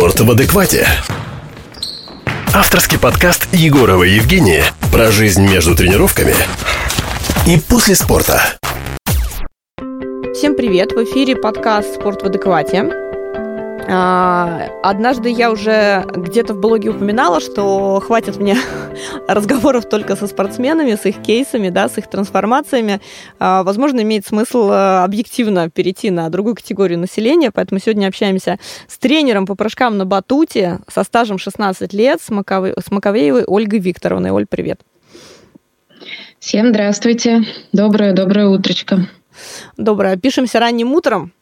Спорт в адеквате. Авторский подкаст Егорова Евгения про жизнь между тренировками и после спорта. Всем привет! В эфире подкаст «Спорт в адеквате». А, однажды я уже где-то в блоге упоминала, что хватит мне разговоров только со спортсменами, с их кейсами, да, с их трансформациями. А, возможно, имеет смысл э, объективно перейти на другую категорию населения, поэтому сегодня общаемся с тренером по прыжкам на батуте со стажем 16 лет, с, Макове... Маковеевой Ольгой Викторовной. Оль, привет. Всем здравствуйте. Доброе, доброе утречко. Доброе. Пишемся ранним утром,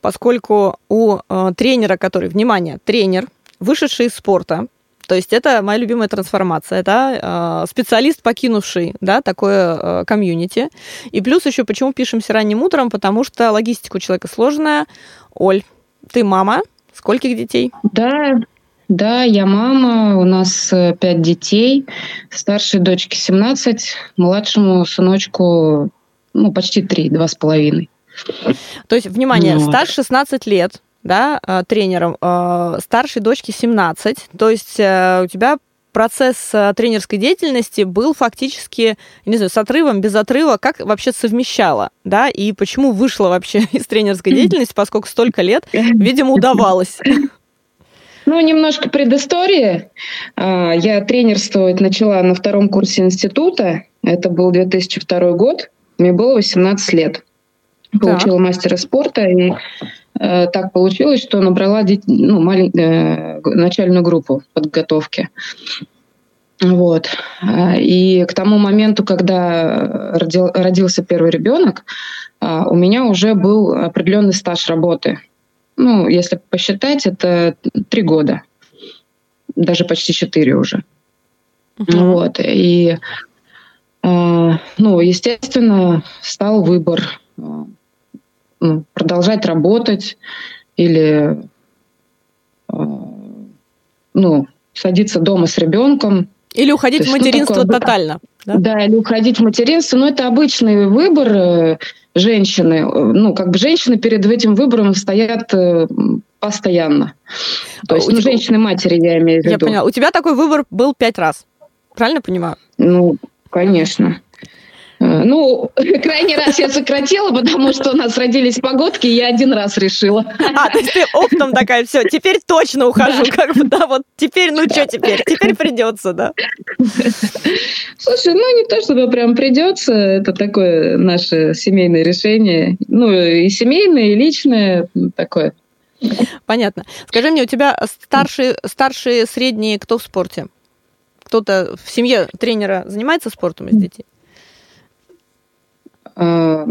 поскольку у э, тренера, который, внимание, тренер, вышедший из спорта, то есть это моя любимая трансформация, да, э, специалист, покинувший, да, такое э, комьюнити. И плюс еще почему пишемся ранним утром, потому что логистика у человека сложная. Оль, ты мама, скольких детей? Да, да, я мама, у нас э, пять детей, старшей дочке 17, младшему сыночку ну, почти три, два с половиной. То есть, внимание, ну, стаж 16 лет, да, э, тренером, э, старшей дочке 17, то есть э, у тебя процесс тренерской деятельности был фактически, не знаю, с отрывом, без отрыва, как вообще совмещала, да, и почему вышла вообще из тренерской деятельности, поскольку столько лет, видимо, удавалось. Ну, немножко предыстории. Я тренерствовать начала на втором курсе института. Это был 2002 год. Мне было 18 лет. Получила так. мастера спорта, и э, так получилось, что набрала ну, малень, э, начальную группу подготовки. Вот. И к тому моменту, когда родил, родился первый ребенок, э, у меня уже был определенный стаж работы. Ну, если посчитать, это три года. Даже почти четыре уже. Uh-huh. Вот. И ну, естественно, стал выбор а, ну, продолжать работать или а, ну, садиться дома с ребенком. Или уходить есть, в материнство ну, такое, тотально. Да? да, или уходить в материнство. Но это обычный выбор э, женщины. Ну, как бы женщины перед этим выбором стоят э, постоянно. То есть, ну, женщины-матери, я имею в виду. Я поняла. У тебя такой выбор был пять раз. Правильно понимаю? Ну, Конечно. Э, ну, крайний раз я сократила, потому что у нас родились погодки, и я один раз решила. А, то есть ты оптом такая, все, теперь точно ухожу, да. как бы, да, вот теперь, ну что теперь, теперь придется, да. Слушай, ну не то чтобы прям придется, это такое наше семейное решение, ну и семейное, и личное, такое. Понятно. Скажи мне, у тебя старшие, старшие, средние кто в спорте? Кто-то в семье тренера занимается спортом из детей? А,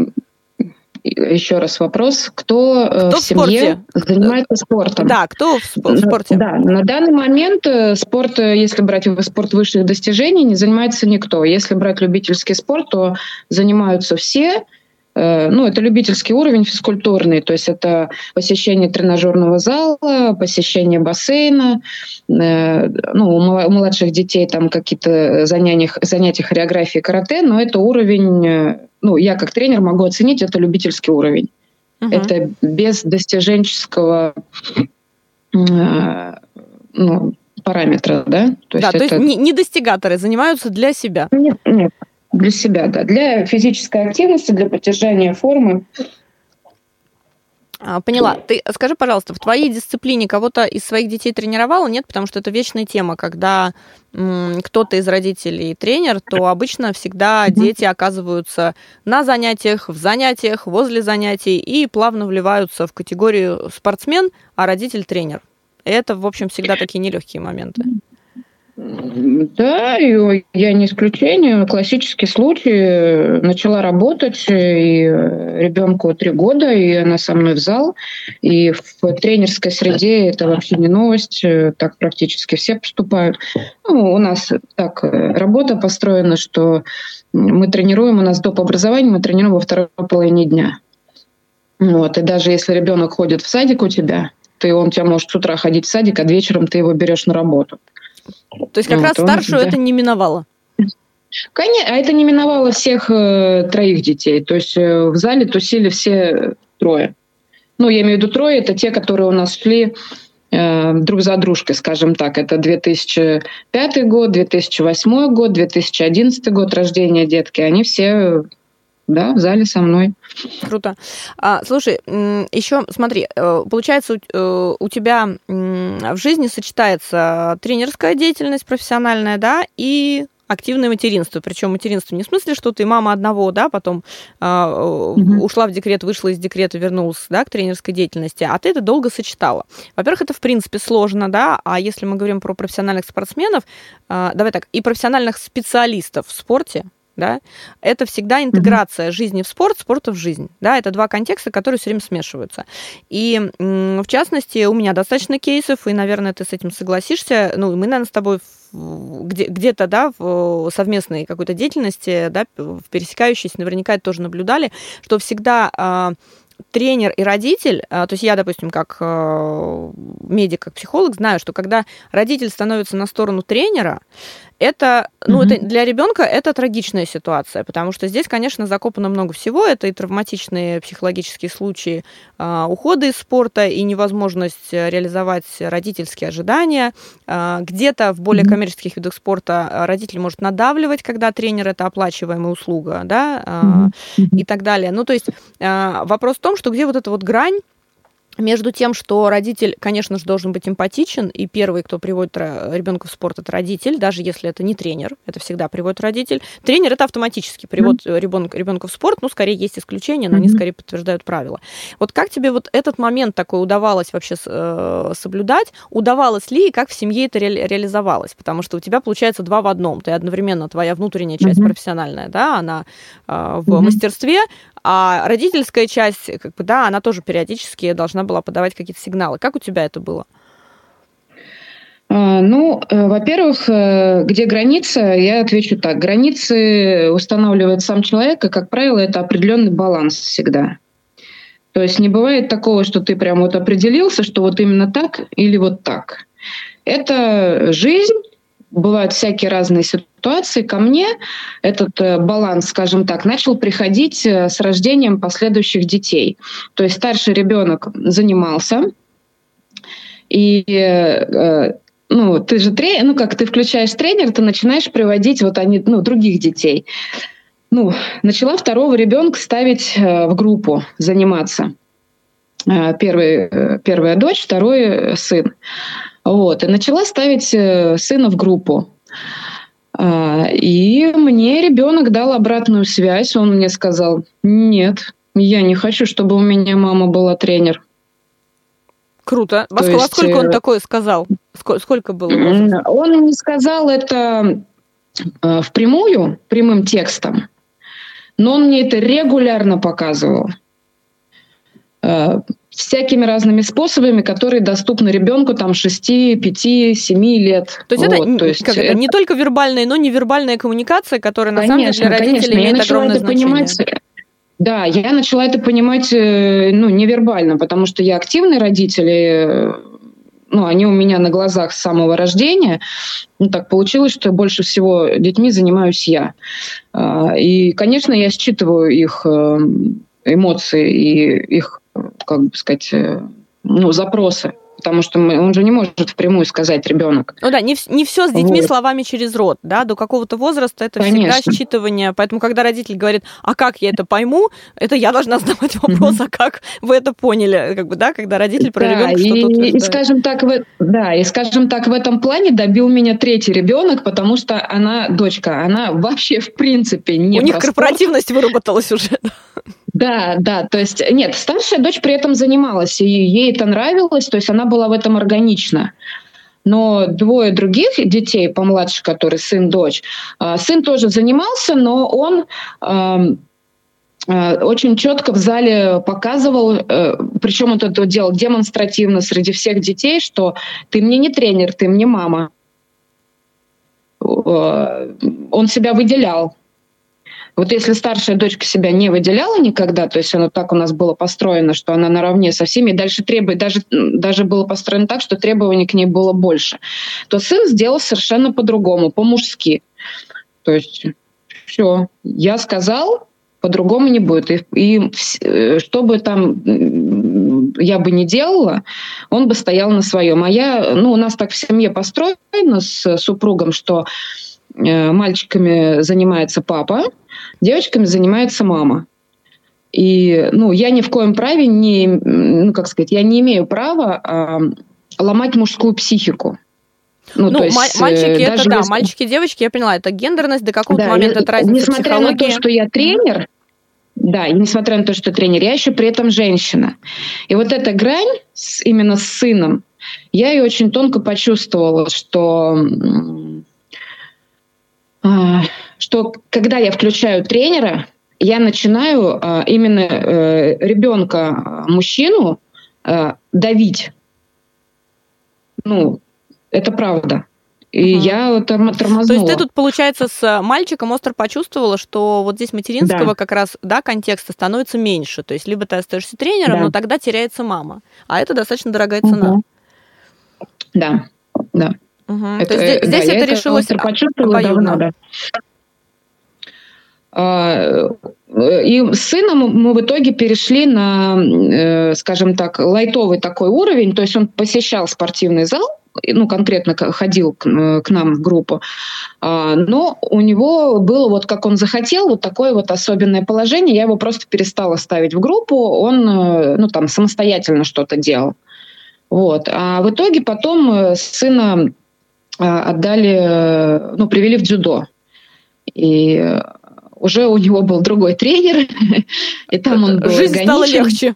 еще раз вопрос. Кто, э, кто в, в семье спорте? занимается спортом? Да, кто в спорте? Да, на данный момент э, спорт, э, если брать спорт высших достижений, не занимается никто. Если брать любительский спорт, то занимаются все – Э, ну, это любительский уровень физкультурный, то есть это посещение тренажерного зала, посещение бассейна, э, ну, у младших детей там какие-то занятия, занятия хореографии карате, но это уровень, э, ну, я как тренер могу оценить, это любительский уровень. Uh-huh. Это без достиженческого ну, параметра, да? То да, есть то это... есть не, не достигаторы занимаются для себя. Нет, нет, для себя, да, для физической активности, для поддержания формы. А, поняла. Ты скажи, пожалуйста, в твоей дисциплине кого-то из своих детей тренировала? Нет, потому что это вечная тема, когда кто-то из родителей тренер, то обычно всегда дети оказываются на занятиях, в занятиях, возле занятий и плавно вливаются в категорию спортсмен, а родитель тренер. Это, в общем, всегда такие нелегкие моменты. Да, я не исключение. Классический случай. Начала работать, и ребенку три года, и она со мной в зал. И в тренерской среде это вообще не новость. Так практически все поступают. Ну, у нас так работа построена, что мы тренируем, у нас доп. образование, мы тренируем во второй половине дня. Вот. И даже если ребенок ходит в садик у тебя, ты он тебя может с утра ходить в садик, а вечером ты его берешь на работу. То есть как вот раз старшую да. это не миновало? Конечно, а это не миновало всех э, троих детей. То есть э, в зале тусили все трое. Ну, я имею в виду трое, это те, которые у нас шли э, друг за дружкой, скажем так. Это 2005 год, 2008 год, 2011 год рождения детки. Они все да, в зале со мной. Круто. А, слушай, еще смотри, э, получается, у, э, у тебя в жизни сочетается тренерская деятельность профессиональная, да, и активное материнство. Причем материнство не в смысле, что ты мама одного, да, потом э, угу. ушла в декрет, вышла из декрета, вернулась, да, к тренерской деятельности, а ты это долго сочетала. Во-первых, это в принципе сложно, да, а если мы говорим про профессиональных спортсменов, э, давай так, и профессиональных специалистов в спорте, да, это всегда интеграция mm-hmm. жизни в спорт, спорта в жизнь, да, это два контекста, которые все время смешиваются. И в частности, у меня достаточно кейсов, и, наверное, ты с этим согласишься, ну, мы, наверное, с тобой где, где-то, да, в совместной какой-то деятельности, да, в пересекающейся, наверняка это тоже наблюдали, что всегда а, тренер и родитель, а, то есть я, допустим, как а, медик, как психолог, знаю, что когда родитель становится на сторону тренера, это, ну, mm-hmm. это для ребенка это трагичная ситуация, потому что здесь, конечно, закопано много всего. Это и травматичные психологические случаи э, ухода из спорта, и невозможность реализовать родительские ожидания. Э, где-то в более mm-hmm. коммерческих видах спорта родитель может надавливать, когда тренер это оплачиваемая услуга, да, э, mm-hmm. и так далее. Ну, то есть э, вопрос в том, что где вот эта вот грань между тем, что родитель, конечно же, должен быть эмпатичен, и первый, кто приводит ребенка в спорт, это родитель, даже если это не тренер, это всегда приводит родитель. Тренер это автоматически привод mm-hmm. ребенка, ребенка в спорт, ну, скорее есть исключения, но mm-hmm. они скорее подтверждают правила. Вот как тебе вот этот момент такой удавалось вообще э, соблюдать? Удавалось ли и как в семье это ре- реализовалось? Потому что у тебя получается два в одном. Ты одновременно твоя внутренняя часть mm-hmm. профессиональная, да, она э, в mm-hmm. мастерстве, а родительская часть, как бы, да, она тоже периодически должна была подавать какие-то сигналы. Как у тебя это было? А, ну, э, во-первых, э, где граница, я отвечу так. Границы устанавливает сам человек, и, как правило, это определенный баланс всегда. То есть не бывает такого, что ты прям вот определился, что вот именно так или вот так. Это жизнь, бывают всякие разные ситуации. Ко мне этот э, баланс, скажем так, начал приходить э, с рождением последующих детей. То есть старший ребенок занимался, и э, ну, ты же тренер, ну, как ты включаешь тренер, ты начинаешь приводить вот они, ну, других детей. Ну, начала второго ребенка ставить в группу, заниматься. Первый, первая дочь, второй сын. Вот, и начала ставить сына в группу. А, и мне ребенок дал обратную связь. Он мне сказал, нет, я не хочу, чтобы у меня мама была тренер. Круто. Во сколько, есть, сколько он э, такое сказал? Сколько, сколько было? Он не сказал это э, впрямую, прямым текстом, но он мне это регулярно показывал всякими разными способами, которые доступны ребенку там 6, 5, 7 лет. То есть вот, это, то есть как это не только вербальная, но невербальная коммуникация, которая на конечно, самом деле для родителей конечно. имеет огромное это значение. Понимать, да, я начала это понимать э, ну, невербально, потому что я активный родитель, и, ну, они у меня на глазах с самого рождения. Ну, так получилось, что больше всего детьми занимаюсь я. А, и, конечно, я считываю их э, эмоции и их как бы сказать, э, ну, запросы потому что мы, он же не может впрямую сказать ребенок. Ну да, не, не все с детьми вот. словами через рот, да, до какого-то возраста это Конечно. всегда считывание, поэтому когда родитель говорит, а как я это пойму, это я должна задавать вопрос, а как вы это поняли, как бы, да, когда родитель про да, ребенка что-то утверждает. И, скажем так, в, да, и скажем так, в этом плане добил меня третий ребенок, потому что она, дочка, она вообще в принципе не У них корпоративность выработалась уже. Да, да, то есть нет, старшая дочь при этом занималась, и ей это нравилось, то есть она была в этом органична. Но двое других детей, помладше, который сын, дочь, а, сын тоже занимался, но он очень четко в зале показывал, э, причем он это делал демонстративно среди всех детей, что ты мне не тренер, ты мне мама. Он себя выделял. Вот если старшая дочка себя не выделяла никогда, то есть оно так у нас было построено, что она наравне со всеми, и дальше требует, даже, даже было построено так, что требований к ней было больше, то сын сделал совершенно по-другому, по-мужски. То есть все, я сказал, по-другому не будет. И, и э, чтобы там я бы не делала, он бы стоял на своем. А я, ну, у нас так в семье построено с супругом, что э, мальчиками занимается папа, девочками занимается мама. И, ну, я ни в коем праве не, ну, как сказать, я не имею права а, ломать мужскую психику. Ну, ну есть, мальчики это да, если... мальчики, девочки, я поняла, это гендерность, до какого-то да, момента это разница Несмотря психологии. на то, что я тренер, да, и несмотря на то, что тренер, я еще при этом женщина. И вот эта грань с, именно с сыном, я ее очень тонко почувствовала, что, э, что когда я включаю тренера, я начинаю э, именно э, ребенка, мужчину, э, давить. Ну, это правда. И угу. я там тормознула. То есть ты тут, получается, с мальчиком остро почувствовала, что вот здесь материнского да. как раз да, контекста становится меньше. То есть либо ты остаешься тренером, да. но тогда теряется мама. А это достаточно дорогая цена. Угу. Да, да. Угу. Это, То есть здесь, да, это решилось это почувствовала давно, да. А, и с сыном мы в итоге перешли на, э, скажем так, лайтовый такой уровень. То есть он посещал спортивный зал, ну, конкретно ходил к, э, к нам в группу, а, но у него было вот как он захотел, вот такое вот особенное положение, я его просто перестала ставить в группу, он, э, ну, там, самостоятельно что-то делал. Вот. А в итоге потом э, сына отдали, ну, привели в дзюдо. И уже у него был другой тренер, и там он был Жизнь стала легче.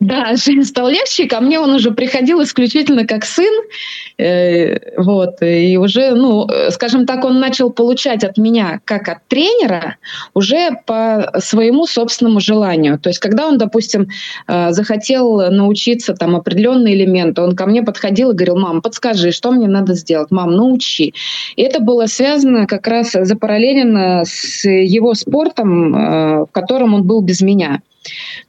Да, жизнь стала легче. Ко мне он уже приходил исключительно как сын. Э, вот, и уже, ну, скажем так, он начал получать от меня, как от тренера, уже по своему собственному желанию. То есть, когда он, допустим, э, захотел научиться там определенные элементы, он ко мне подходил и говорил, мам, подскажи, что мне надо сделать? Мам, научи. И это было связано как раз запараллеленно с его спортом, э, в котором он был без меня.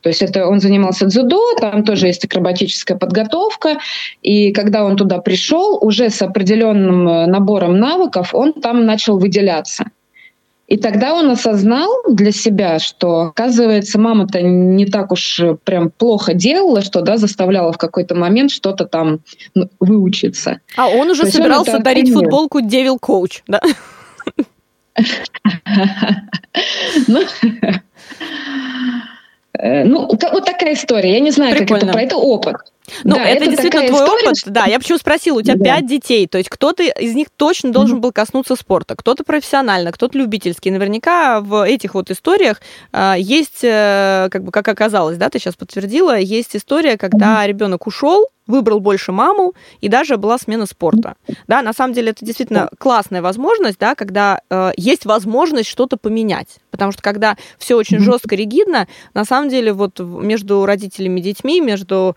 То есть это он занимался дзюдо, там тоже есть акробатическая подготовка, и когда он туда пришел, уже с определенным э, набором навыков, он там начал выделяться. И тогда он осознал для себя, что, оказывается, мама-то не так уж прям плохо делала, что да, заставляла в какой-то момент что-то там ну, выучиться. А он уже То собирался он дарить футболку Devil Coach, да? Ну, Э, ну, вот такая история. Я не знаю, Прикольно. как это про это опыт. Ну, да, это, это действительно твой история, опыт. Что... Да, я почему спросила, у тебя пять да. детей, то есть кто-то из них точно должен mm-hmm. был коснуться спорта, кто-то профессионально, кто-то любительский. Наверняка в этих вот историях э, есть, э, как бы как оказалось, да, ты сейчас подтвердила, есть история, когда mm-hmm. ребенок ушел, выбрал больше маму, и даже была смена спорта. Да, на самом деле это действительно классная возможность, да, когда э, есть возможность что-то поменять. Потому что когда все очень жестко, ригидно, на самом деле вот между родителями и детьми, между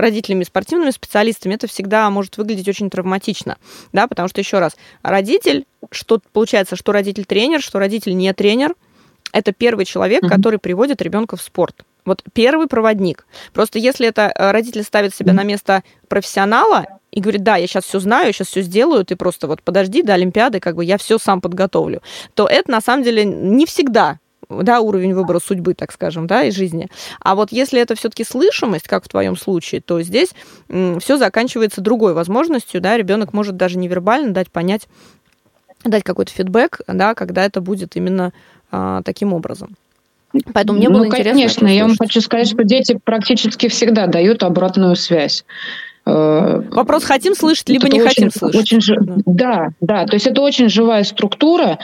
родителями и спортивными специалистами это всегда может выглядеть очень травматично. Да, потому что, еще раз, родитель, что получается, что родитель тренер, что родитель не тренер, это первый человек, mm-hmm. который приводит ребенка в спорт. Вот первый проводник. Просто если это э, родитель ставит себя на место профессионала и говорит, да, я сейчас все знаю, сейчас все сделаю, ты просто вот подожди до Олимпиады, как бы я все сам подготовлю, то это на самом деле не всегда да, уровень выбора судьбы, так скажем, да, и жизни. А вот если это все-таки слышимость, как в твоем случае, то здесь все заканчивается другой возможностью, да, ребенок может даже невербально дать понять, дать какой-то фидбэк, да, когда это будет именно а, таким образом. Поэтому мне было ну, интересно. Конечно, я вам хочу сказать, что дети практически всегда дают обратную связь. Э, Вопрос хотим слышать, либо это не очень, хотим слышать. Очень, да, да, то есть это очень живая структура, э,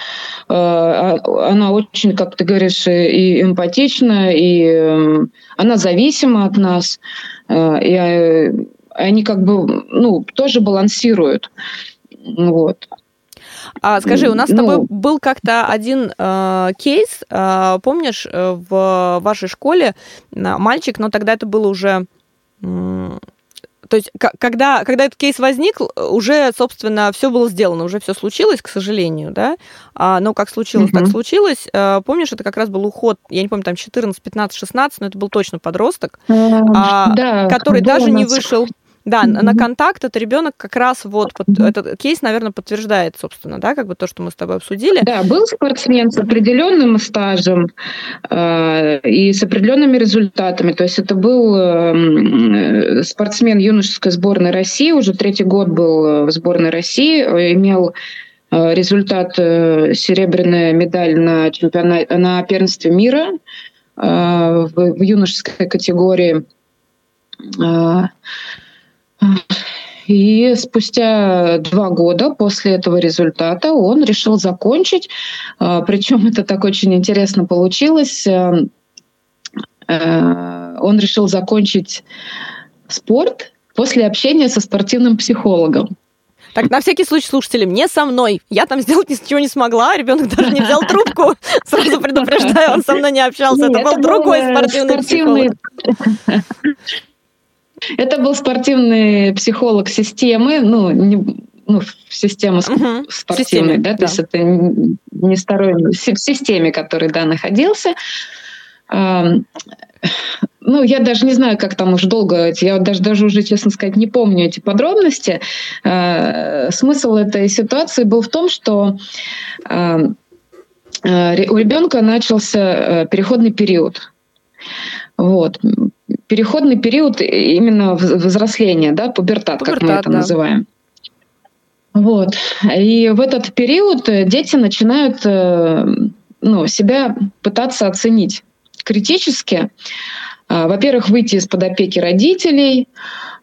а, она очень, как ты говоришь, и эмпатична, и эм, она зависима от нас, э, и они как бы, ну, тоже балансируют. Вот. А, скажи, у нас ну, с тобой был как-то один э, кейс, э, помнишь, э, в вашей школе мальчик, но тогда это было уже... Э, то есть, когда, когда этот кейс возник, уже, собственно, все было сделано, уже все случилось, к сожалению, да. А, но как случилось, угу. так случилось. А, помнишь, это как раз был уход, я не помню, там 14, 15, 16, но это был точно подросток, а, да, который даже не вышел Да, mm-hmm. на контакт это ребенок как раз вот mm-hmm. этот кейс, наверное, подтверждает, собственно, да, как бы то, что мы с тобой обсудили. Да, был спортсмен с определенным стажем э, и с определенными результатами. То есть это был э, спортсмен юношеской сборной России, уже третий год был в сборной России, имел э, результат э, серебряная медаль на чемпионате на первенстве мира э, в, в юношеской категории. И спустя два года после этого результата он решил закончить. А, Причем это так очень интересно получилось. Э, э, он решил закончить спорт после общения со спортивным психологом. Так, на всякий случай, слушатели, не со мной. Я там сделать ничего не смогла, ребенок даже не взял трубку. Сразу предупреждаю, он со мной не общался. Это был другой э, спортивный психолог. Это был спортивный психолог системы, ну, не, ну, система угу. спортивной, системе, да, да, то есть это не сторонний, в системе, который, да, находился. Ну, я даже не знаю, как там уже долго, я даже, даже уже, честно сказать, не помню эти подробности. А, смысл этой ситуации был в том, что а, у ребенка начался э, переходный период. Вот переходный период именно взросления, да, пубертат, пубертат как мы это да. называем. Вот. И в этот период дети начинают э, ну, себя пытаться оценить критически. А, во-первых, выйти из-под опеки родителей,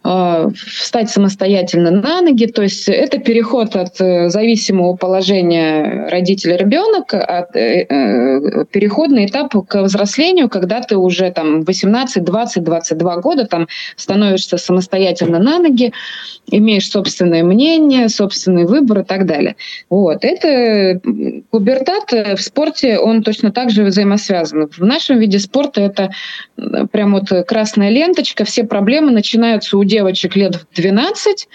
встать самостоятельно на ноги. То есть это переход от э, зависимого положения родителя-ребенок, от э, э, переходный этап к взрослению, когда ты уже там 18, 20, 22 года там становишься самостоятельно на ноги, имеешь собственное мнение, собственный выбор и так далее. Вот. Это пубертат в спорте, он точно так же взаимосвязан. В нашем виде спорта это прям вот красная ленточка, все проблемы начинаются у девочек лет в 12,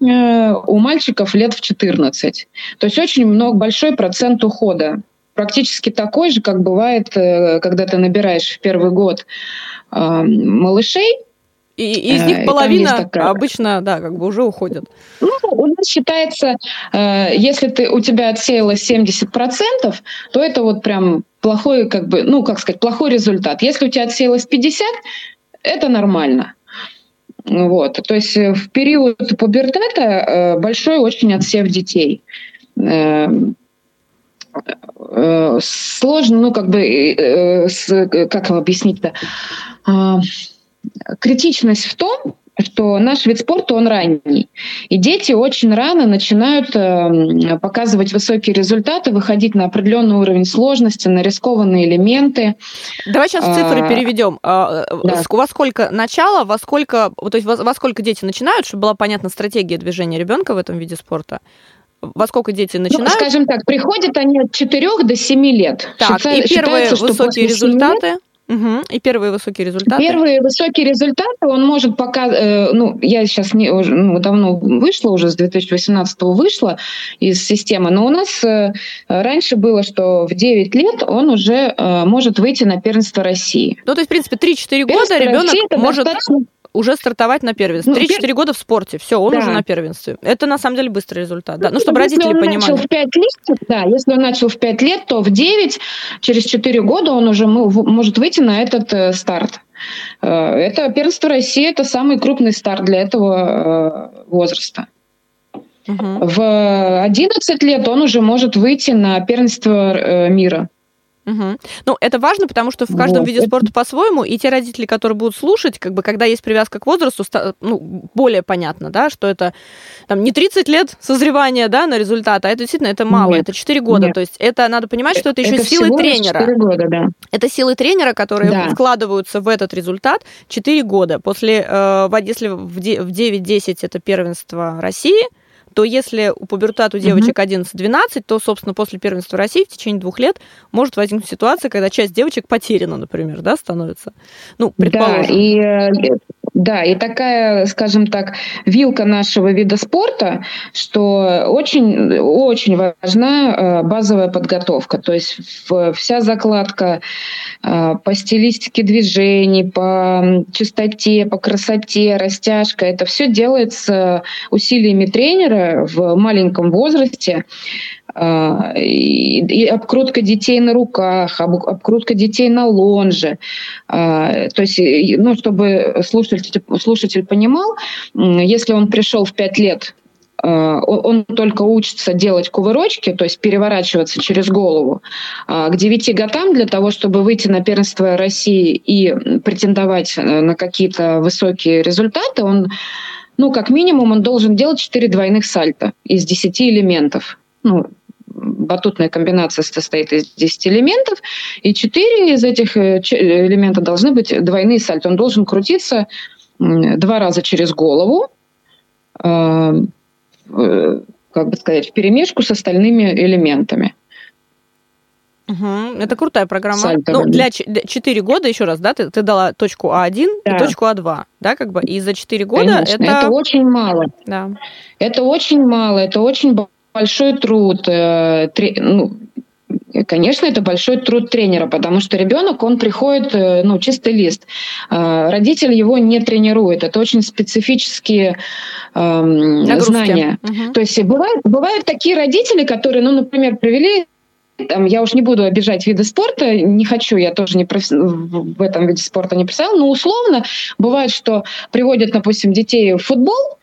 э, у мальчиков лет в 14. То есть очень много, большой процент ухода. Практически такой же, как бывает, э, когда ты набираешь в первый год э, малышей, и, и из них половина обычно, да, как бы уже уходят. Ну, у нас считается, если ты, у тебя отсеялось 70%, то это вот прям плохой, как бы, ну, как сказать, плохой результат. Если у тебя отсеялось 50%, это нормально. Вот. То есть э, в период пубертата э, большой очень отсев детей. Э, сложно, ну, как бы, как объяснить-то? А, критичность в том, что наш вид спорта, он ранний. И дети очень рано начинают э, показывать высокие результаты, выходить на определенный уровень сложности, на рискованные элементы. Давай сейчас цифры а, переведем. А, э, да. Во сколько начало, во сколько, то есть во, во сколько дети начинают, чтобы была понятна стратегия движения ребенка в этом виде спорта? Во сколько дети ну, начинают? Ну, скажем так, приходят они от 4 до 7 лет. Так, и первые высокие результаты? Лет, Угу. И первые высокие результаты? Первые высокие результаты он может показать, э, ну, я сейчас не, уже, ну, давно вышла, уже с 2018 вышла из системы, но у нас э, раньше было, что в 9 лет он уже э, может выйти на первенство России. Ну, то есть, в принципе, 3-4 года ребенок может... Достаточно уже стартовать на первенстве. Ну, 3-4 пер... года в спорте, все, он да. уже на первенстве. Это на самом деле быстрый результат. Да. Ну, чтобы если родители он понимали. Начал в 5 лет, да, если он начал в 5 лет, то в 9, через 4 года он уже может выйти на этот э, старт. Э, это первенство России, это самый крупный старт для этого э, возраста. Угу. В 11 лет он уже может выйти на первенство э, мира. Угу. Ну, это важно, потому что в каждом вот. виде спорта по-своему, и те родители, которые будут слушать, как бы, когда есть привязка к возрасту, ну, более понятно, да, что это там не 30 лет созревания, да, на результат, а это действительно, это мало, Нет. это 4 года, Нет. то есть это надо понимать, что это еще это силы тренера. 4 года, да. Это силы тренера, которые да. вкладываются в этот результат 4 года. После, э, если в 9-10 это первенство России, то если у пубертат у девочек 11-12, то, собственно, после первенства России в течение двух лет может возникнуть ситуация, когда часть девочек потеряна, например, да, становится. Ну, предположим. Да, и э, Да, и такая, скажем так, вилка нашего вида спорта, что очень, очень важна э, базовая подготовка. То есть вся закладка э, по стилистике движений, по чистоте, по красоте, растяжка, это все делается усилиями тренера в маленьком возрасте. А, и, обкрутка детей на руках, об, обкрутка детей на лонже. А, то есть, ну, чтобы слушатель, слушатель понимал, если он пришел в 5 лет он только учится делать кувырочки, то есть переворачиваться через голову. К 9 годам для того, чтобы выйти на первенство России и претендовать э, на какие-то высокие результаты, он, ну, как минимум, он должен делать 4 двойных сальта из 10 элементов. Ну, батутная комбинация состоит из 10 элементов, и 4 из этих э, элементов должны быть двойные сальто. Он должен крутиться два раза через голову, э, как бы сказать, в перемешку с остальными элементами. Угу. Это крутая программа. Сальто. Ну, для 4 года, еще раз, да, ты, ты дала точку А1 да. и точку А2, да, как бы, и за 4 года Конечно, это... это очень мало. Да. Это очень мало, это очень большой труд. Э, ну, Конечно, это большой труд тренера, потому что ребенок, он приходит, э, ну, чистый лист. Э, родитель его не тренирует. Это очень специфические э, знания. Угу. То есть бывают, бывают такие родители, которые, ну, например, привели там, я уж не буду обижать виды спорта, не хочу, я тоже не профи... в этом виде спорта не представила, но условно бывает, что приводят, допустим, детей в футбол,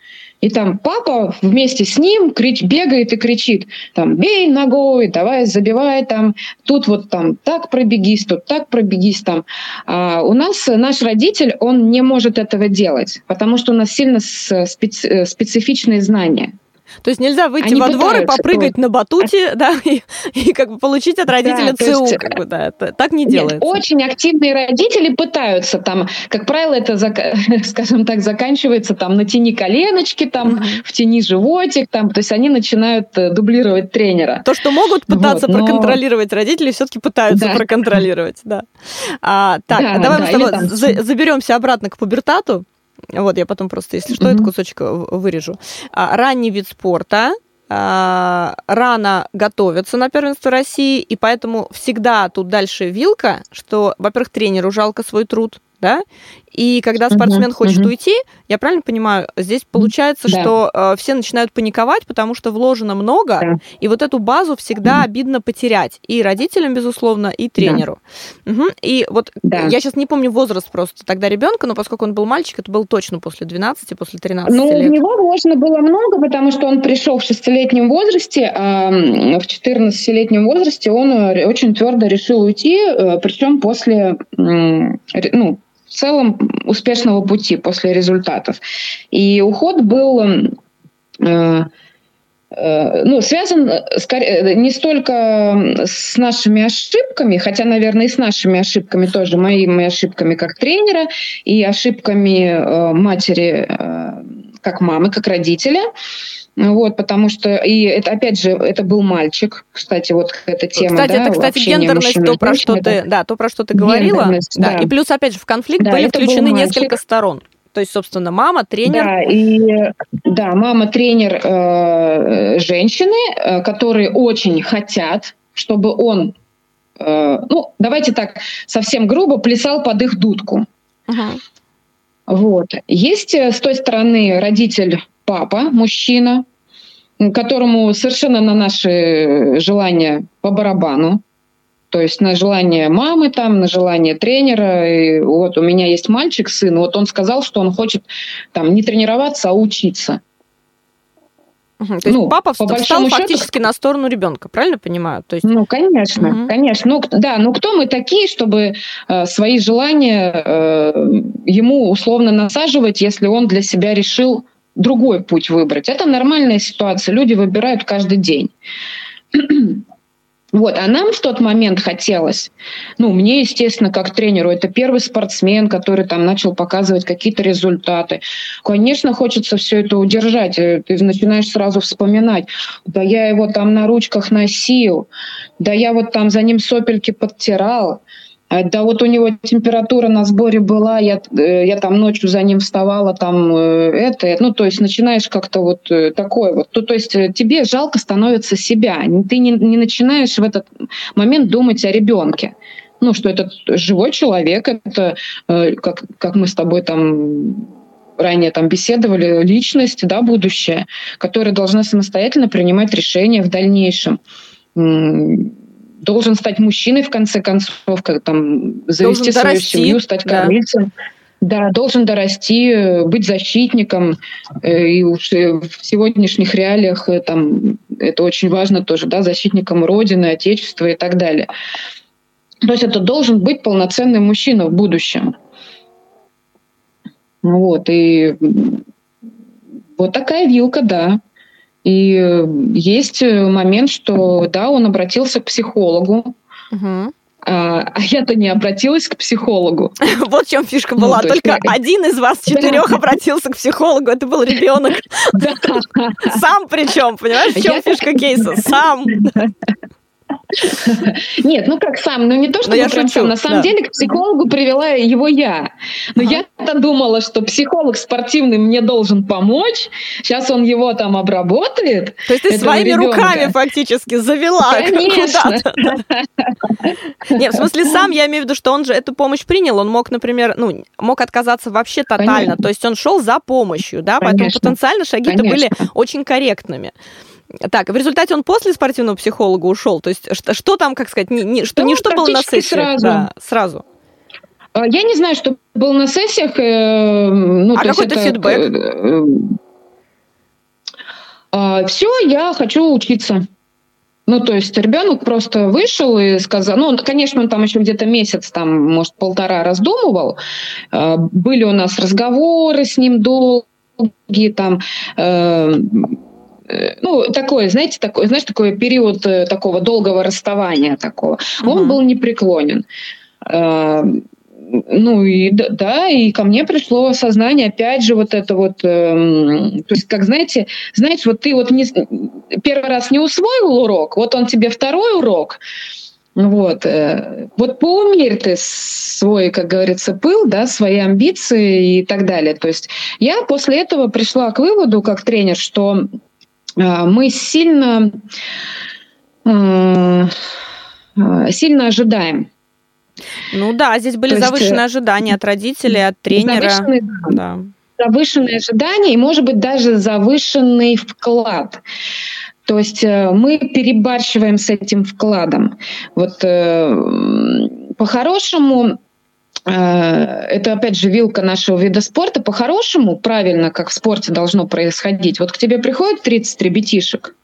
и там папа вместе с ним крич, бегает и кричит, там, бей ногой, давай забивай там, тут вот там так пробегись, тут так пробегись там. А у нас наш родитель, он не может этого делать, потому что у нас сильно специ, специфичные знания. То есть нельзя выйти Они во двор и попрыгать на батуте, да, и, и как бы получить от родителя да, ЦУ, есть... как бы, да, так не делается. Нет, очень активные родители пытаются там, как правило, это, скажем так, заканчивается там натяни коленочки, там, mm-hmm. втяни животик, там, то есть они начинают э, дублировать тренера. То, что могут пытаться вот, но... проконтролировать родители, все-таки пытаются да. проконтролировать, да. А, так, да, давай да, мы с тобой там... заберемся обратно к пубертату. Вот, я потом просто, если что, mm-hmm. этот кусочек вырежу. А, ранний вид спорта, а, рано готовятся на первенство России, и поэтому всегда тут дальше вилка, что, во-первых, тренеру жалко свой труд, да, и когда спортсмен uh-huh, хочет uh-huh. уйти, я правильно понимаю, здесь получается, да. что э, все начинают паниковать, потому что вложено много, да. и вот эту базу всегда uh-huh. обидно потерять. И родителям, безусловно, и тренеру. Да. Угу. И вот да. я сейчас не помню возраст просто тогда ребенка, но поскольку он был мальчик, это было точно после 12, после 13 ну, лет. у него вложено было много, потому что он пришел в шестилетнем возрасте, а в 14-летнем возрасте он э, очень твердо решил уйти, э, причем после ну, целом успешного пути после результатов. И уход был э, э, ну, связан скорее, не столько с нашими ошибками, хотя, наверное, и с нашими ошибками тоже, моими ошибками как тренера и ошибками э, матери как мамы, как родителя. Вот, потому что, и это, опять же, это был мальчик, кстати, вот эта тема, Кстати, да, это, кстати, гендерность, то, про что ты, да, то, про что ты говорила, да. да. и плюс, опять же, в конфликт да, были включены несколько сторон. То есть, собственно, мама, тренер. Да, и да, мама, тренер э, женщины, э, которые очень хотят, чтобы он, э, ну, давайте так, совсем грубо, плясал под их дудку. Uh-huh. Вот. Есть э, с той стороны родитель папа, мужчина, которому совершенно на наши желания по барабану. То есть на желание мамы, там, на желание тренера. И вот у меня есть мальчик, сын, вот он сказал, что он хочет там не тренироваться, а учиться. Угу, то есть ну, папа по встал фактически счету... на сторону ребенка, правильно понимаю? То есть... Ну, конечно, угу. конечно. Ну, да, ну кто мы такие, чтобы э, свои желания э, ему условно насаживать, если он для себя решил другой путь выбрать. Это нормальная ситуация. Люди выбирают каждый день. Вот, а нам в тот момент хотелось, ну, мне, естественно, как тренеру, это первый спортсмен, который там начал показывать какие-то результаты. Конечно, хочется все это удержать. Э, ты начинаешь сразу вспоминать, да я его там на ручках носил, да я вот там за ним сопельки подтирал, да вот у него температура на сборе была, я, э, я там ночью за ним вставала, там э, это, ну, то есть начинаешь как-то вот э, такое вот. То, то есть тебе жалко становится себя. Ты не, не начинаешь в этот момент думать о ребенке ну, что это живой человек, это, как, как мы с тобой там ранее там беседовали, личность, да, будущее, которая должна самостоятельно принимать решения в дальнейшем должен стать мужчиной в конце концов, как там завести должен свою семью, стать кормильцем. Да. да, должен дорасти, быть защитником. Э, и уж в сегодняшних реалиях э, там, это очень важно тоже, да, защитником Родины, Отечества и так далее. То есть это должен быть полноценный мужчина в будущем. Вот, и вот такая вилка, да. И есть момент, что да, он обратился к психологу. Угу. А, а я-то не обратилась к психологу. Вот в чем фишка была. Ну, Только есть... один из вас четырех да. обратился к психологу. Это был ребенок. Сам причем, понимаешь, в чем фишка кейса? Сам. Нет, ну как сам, ну не то, что я прям сам. На самом да. деле к психологу привела его я. Но ага. я-то думала, что психолог спортивный мне должен помочь. Сейчас он его там обработает. То есть ты своими ребенка. руками фактически завела Конечно. Нет, в смысле сам, я имею в виду, что он же эту помощь принял. Он мог, например, ну, мог отказаться вообще тотально. То есть он шел за помощью, да, Конечно. поэтому потенциально шаги-то были очень корректными. Так, в результате он после спортивного психолога ушел. То есть что, что там, как сказать, не, не, что, да, не что было на сессии? Сразу. Да, сразу. А, я не знаю, что было на сессиях. Э, ну, а какой-то фидбэк? Э, э, Все, я хочу учиться. Ну, то есть ребенок просто вышел и сказал, ну, конечно, он там еще где-то месяц, там, может, полтора раздумывал. Были у нас разговоры с ним долгие, там, ну, такое, знаете, такой, знаешь, такой период э, такого долгого расставания такого. Uh-huh. Он был непреклонен. Э, ну и да, и ко мне пришло сознание, опять же, вот это вот, э, то есть, как знаете, знаете, вот ты вот не, первый раз не усвоил урок, вот он тебе второй урок, вот, э, вот поумерь ты свой, как говорится, пыл, да, свои амбиции и так далее. То есть я после этого пришла к выводу, как тренер, что мы сильно, а, сильно ожидаем. Ну да, здесь были То завышенные есть, ожидания от родителей, от тренера. Завышенные, да. завышенные ожидания и, может быть, даже завышенный вклад. То есть э, мы перебарщиваем с этим вкладом. Вот э, по-хорошему Э, это, опять же, вилка нашего вида спорта. По-хорошему, правильно, как в спорте должно происходить. Вот к тебе приходят 30 ребятишек,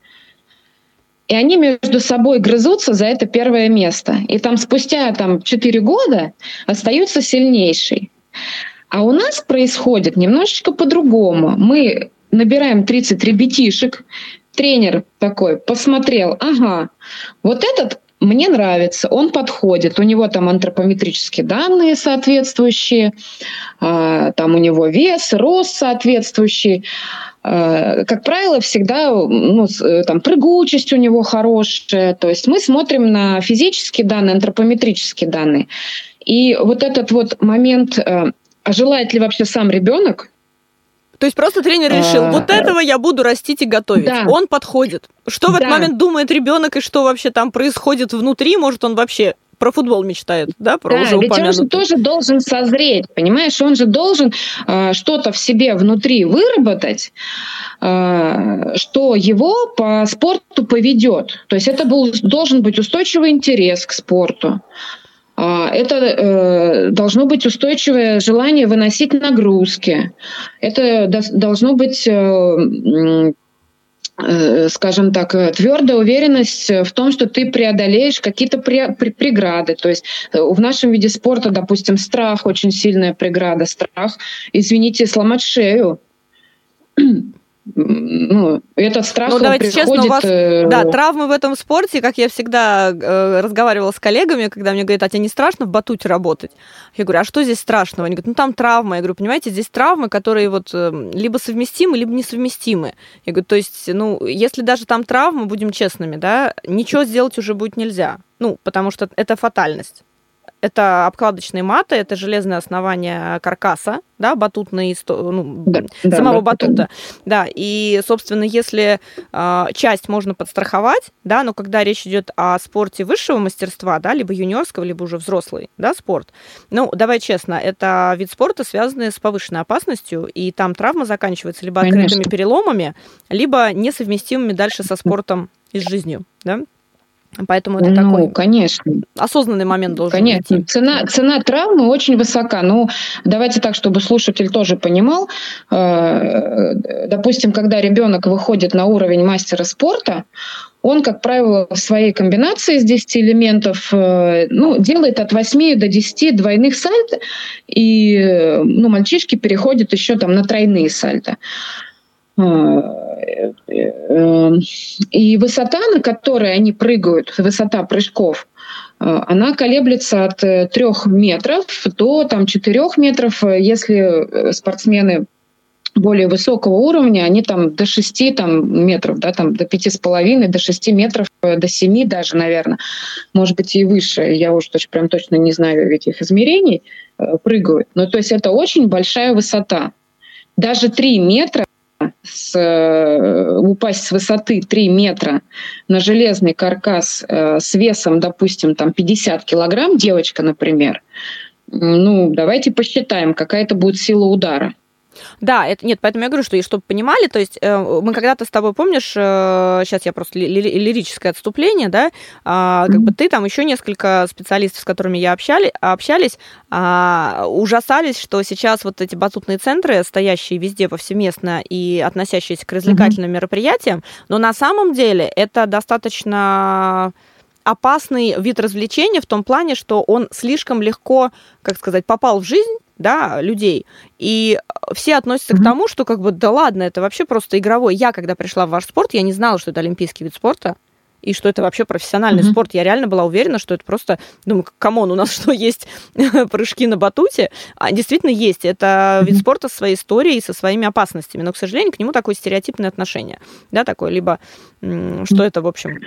и они между собой грызутся за это первое место. И там спустя там, 4 года остаются сильнейший. А у нас происходит немножечко по-другому. Мы набираем 30 ребятишек, тренер такой посмотрел, ага, вот этот мне нравится, он подходит, у него там антропометрические данные соответствующие, а, там у него вес, рост соответствующий. А, как правило, всегда ну, э, там, прыгучесть у него хорошая. То есть мы смотрим на физические данные, антропометрические данные. И вот этот вот момент, э, а желает ли вообще сам ребенок то есть просто тренер решил, вот а, этого я буду растить и готовить. Да. Он подходит. Что в этот момент думает ребенок и что вообще там происходит внутри? Может, он вообще про футбол мечтает, да, про да, уже ведь он же тоже должен созреть, понимаешь, он же должен э, что-то в себе внутри выработать, э, что его по спорту поведет. То есть это был, должен быть устойчивый интерес к спорту. А, это э, должно быть устойчивое желание выносить нагрузки. Это должно быть э, э, скажем так, твердая уверенность в том, что ты преодолеешь какие-то преграды. То есть в нашем виде спорта, допустим, страх очень сильная преграда. Страх, извините, сломать шею ну, этот страх ну, давайте приходит... честно, у вас, э, да, травмы в этом спорте, как я всегда э, разговаривала с коллегами, когда мне говорят, а тебе не страшно в батуте работать? Я говорю, а что здесь страшного? Они говорят, ну там травмы. Я говорю, понимаете, здесь травмы, которые вот э, либо совместимы, либо несовместимы. Я говорю, то есть, ну, если даже там травмы, будем честными, да, ничего сделать уже будет нельзя. Ну, потому что это фатальность. Это обкладочные маты, это железное основание каркаса, да, батутный, ну, да, самого да, батута. Да, и, собственно, если э, часть можно подстраховать, да, но когда речь идет о спорте высшего мастерства, да, либо юниорского, либо уже взрослый, да, спорт, ну, давай честно, это вид спорта, связанный с повышенной опасностью, и там травма заканчивается либо Конечно. открытыми переломами, либо несовместимыми дальше со спортом и с жизнью, да? Поэтому это ну, такой конечно. осознанный момент должен Конечно. Быть. Цена, цена травмы очень высока. Ну, давайте так, чтобы слушатель тоже понимал. Э, допустим, когда ребенок выходит на уровень мастера спорта, он, как правило, в своей комбинации из 10 элементов э, ну, делает от 8 до 10 двойных сальто, и ну, мальчишки переходят еще там на тройные сальто. Э, э, и высота, на которой они прыгают, высота прыжков, э, она колеблется от трех метров до там, 4 метров. Если спортсмены более высокого уровня, они там до 6 там, метров, да, там, до пяти с половиной, до 6 метров, до 7 даже, наверное, может быть, и выше. Я уже точно, прям точно не знаю этих измерений, прыгают. Но то есть это очень большая высота. Даже 3 метра с, э, упасть с высоты 3 метра на железный каркас э, с весом, допустим, там 50 килограмм, девочка, например, ну, давайте посчитаем, какая это будет сила удара. Да, это нет, поэтому я говорю, что чтобы понимали, то есть э, мы когда-то с тобой помнишь, э, сейчас я просто ли, лирическое отступление, да, э, как бы ты там еще несколько специалистов, с которыми я общали, общались, э, ужасались, что сейчас вот эти батутные центры, стоящие везде повсеместно и относящиеся к развлекательным mm-hmm. мероприятиям, но на самом деле это достаточно опасный вид развлечения в том плане, что он слишком легко, как сказать, попал в жизнь да, людей. И все относятся mm-hmm. к тому, что как бы, да ладно, это вообще просто игровой. Я, когда пришла в ваш спорт, я не знала, что это олимпийский вид спорта, и что это вообще профессиональный mm-hmm. спорт. Я реально была уверена, что это просто, думаю, come on, у нас что, есть прыжки на батуте? А, действительно есть. Это mm-hmm. вид спорта со своей историей, со своими опасностями. Но, к сожалению, к нему такое стереотипное отношение. Да, такое, либо что это, в общем,